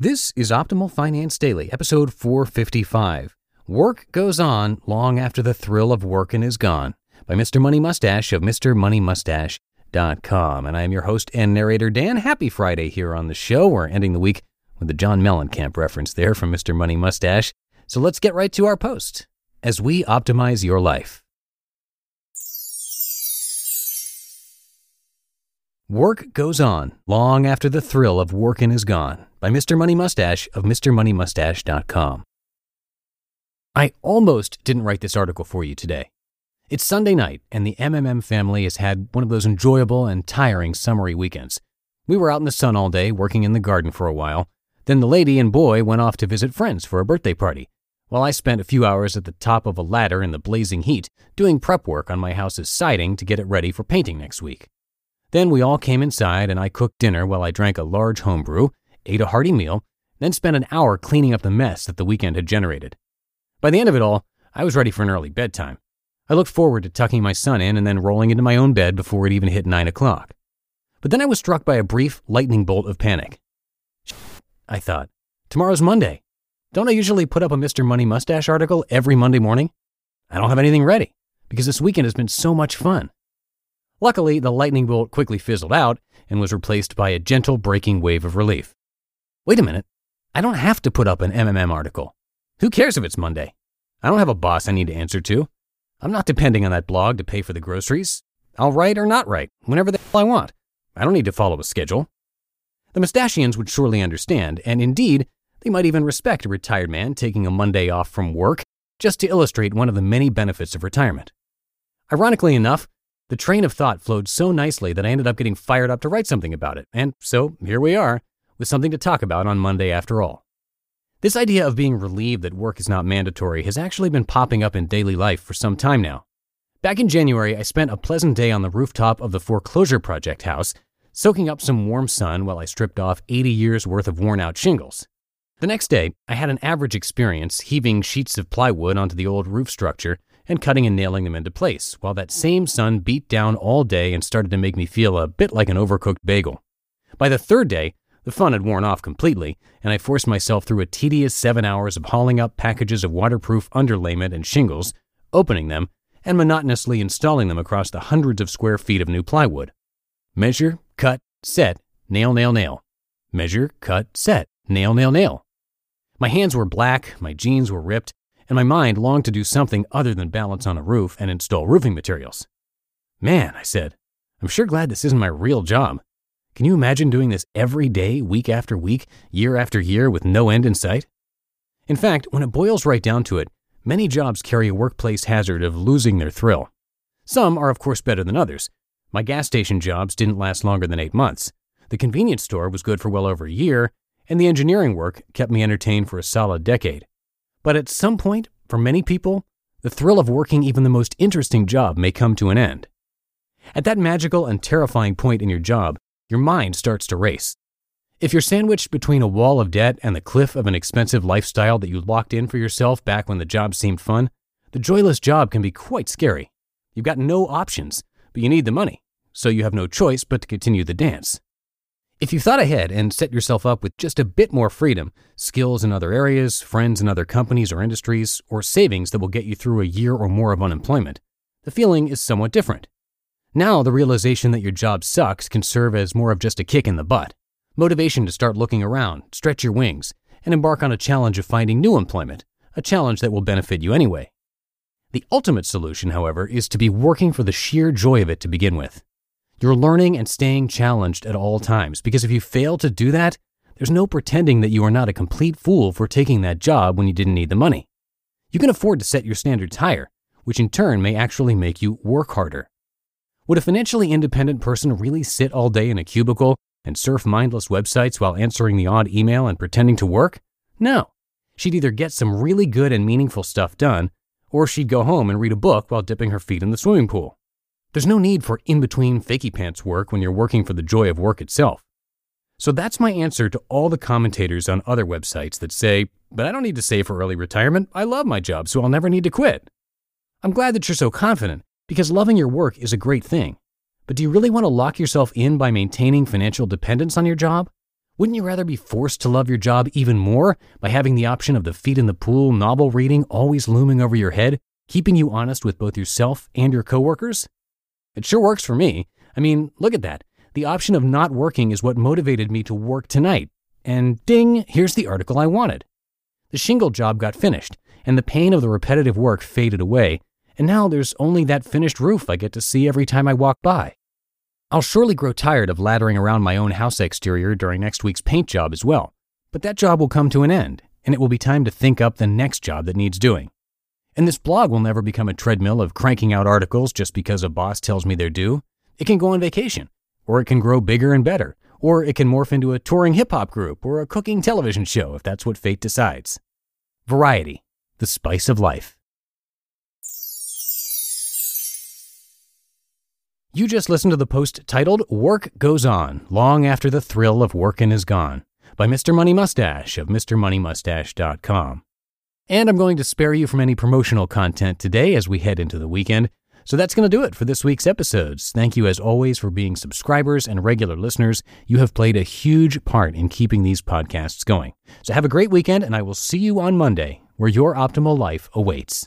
This is Optimal Finance Daily, episode 455. Work goes on long after the thrill of working is gone by Mr. Money Mustache of MrMoneyMustache.com. And I am your host and narrator, Dan. Happy Friday here on the show. We're ending the week with the John Mellencamp reference there from Mr. Money Mustache. So let's get right to our post as we optimize your life. Work goes on long after the thrill of working is gone by Mr. Money Mustache of MrMoneyMustache.com. I almost didn't write this article for you today. It's Sunday night, and the MMM family has had one of those enjoyable and tiring summery weekends. We were out in the sun all day, working in the garden for a while. Then the lady and boy went off to visit friends for a birthday party, while I spent a few hours at the top of a ladder in the blazing heat doing prep work on my house's siding to get it ready for painting next week. Then we all came inside and I cooked dinner while I drank a large homebrew, ate a hearty meal, then spent an hour cleaning up the mess that the weekend had generated. By the end of it all, I was ready for an early bedtime. I looked forward to tucking my son in and then rolling into my own bed before it even hit 9 o'clock. But then I was struck by a brief lightning bolt of panic. I thought, tomorrow's Monday. Don't I usually put up a Mr. Money Mustache article every Monday morning? I don't have anything ready because this weekend has been so much fun. Luckily, the lightning bolt quickly fizzled out and was replaced by a gentle breaking wave of relief. Wait a minute. I don't have to put up an MMM article. Who cares if it's Monday? I don't have a boss I need to answer to. I'm not depending on that blog to pay for the groceries. I'll write or not write, whenever the hell I want. I don't need to follow a schedule. The mustachians would surely understand, and indeed, they might even respect a retired man taking a Monday off from work just to illustrate one of the many benefits of retirement. Ironically enough, the train of thought flowed so nicely that I ended up getting fired up to write something about it. And so here we are, with something to talk about on Monday after all. This idea of being relieved that work is not mandatory has actually been popping up in daily life for some time now. Back in January, I spent a pleasant day on the rooftop of the Foreclosure Project house, soaking up some warm sun while I stripped off 80 years worth of worn out shingles. The next day, I had an average experience heaving sheets of plywood onto the old roof structure and cutting and nailing them into place, while that same sun beat down all day and started to make me feel a bit like an overcooked bagel. By the third day, the fun had worn off completely, and I forced myself through a tedious seven hours of hauling up packages of waterproof underlayment and shingles, opening them, and monotonously installing them across the hundreds of square feet of new plywood. Measure, cut, set, nail, nail, nail. Measure, cut, set, nail, nail, nail. My hands were black, my jeans were ripped, and my mind longed to do something other than balance on a roof and install roofing materials. Man, I said, I'm sure glad this isn't my real job. Can you imagine doing this every day, week after week, year after year, with no end in sight? In fact, when it boils right down to it, many jobs carry a workplace hazard of losing their thrill. Some are, of course, better than others. My gas station jobs didn't last longer than eight months. The convenience store was good for well over a year, and the engineering work kept me entertained for a solid decade. But at some point, for many people, the thrill of working even the most interesting job may come to an end. At that magical and terrifying point in your job, your mind starts to race. If you're sandwiched between a wall of debt and the cliff of an expensive lifestyle that you locked in for yourself back when the job seemed fun, the joyless job can be quite scary. You've got no options, but you need the money, so you have no choice but to continue the dance. If you thought ahead and set yourself up with just a bit more freedom, skills in other areas, friends in other companies or industries, or savings that will get you through a year or more of unemployment, the feeling is somewhat different. Now, the realization that your job sucks can serve as more of just a kick in the butt, motivation to start looking around, stretch your wings, and embark on a challenge of finding new employment, a challenge that will benefit you anyway. The ultimate solution, however, is to be working for the sheer joy of it to begin with. You're learning and staying challenged at all times because if you fail to do that, there's no pretending that you are not a complete fool for taking that job when you didn't need the money. You can afford to set your standards higher, which in turn may actually make you work harder. Would a financially independent person really sit all day in a cubicle and surf mindless websites while answering the odd email and pretending to work? No. She'd either get some really good and meaningful stuff done, or she'd go home and read a book while dipping her feet in the swimming pool. There's no need for in between fakey pants work when you're working for the joy of work itself. So that's my answer to all the commentators on other websites that say, but I don't need to save for early retirement. I love my job, so I'll never need to quit. I'm glad that you're so confident because loving your work is a great thing. But do you really want to lock yourself in by maintaining financial dependence on your job? Wouldn't you rather be forced to love your job even more by having the option of the feet in the pool novel reading always looming over your head, keeping you honest with both yourself and your coworkers? It sure works for me. I mean, look at that. The option of not working is what motivated me to work tonight. And ding, here's the article I wanted. The shingle job got finished, and the pain of the repetitive work faded away, and now there's only that finished roof I get to see every time I walk by. I'll surely grow tired of laddering around my own house exterior during next week's paint job as well, but that job will come to an end, and it will be time to think up the next job that needs doing. And this blog will never become a treadmill of cranking out articles just because a boss tells me they're due. It can go on vacation, or it can grow bigger and better, or it can morph into a touring hip hop group or a cooking television show if that's what fate decides. Variety, the spice of life. You just listened to the post titled Work Goes On Long After the Thrill of Workin' Is Gone by Mr. Money Mustache of MrMoneyMustache.com. And I'm going to spare you from any promotional content today as we head into the weekend. So that's going to do it for this week's episodes. Thank you as always for being subscribers and regular listeners. You have played a huge part in keeping these podcasts going. So have a great weekend, and I will see you on Monday where your optimal life awaits.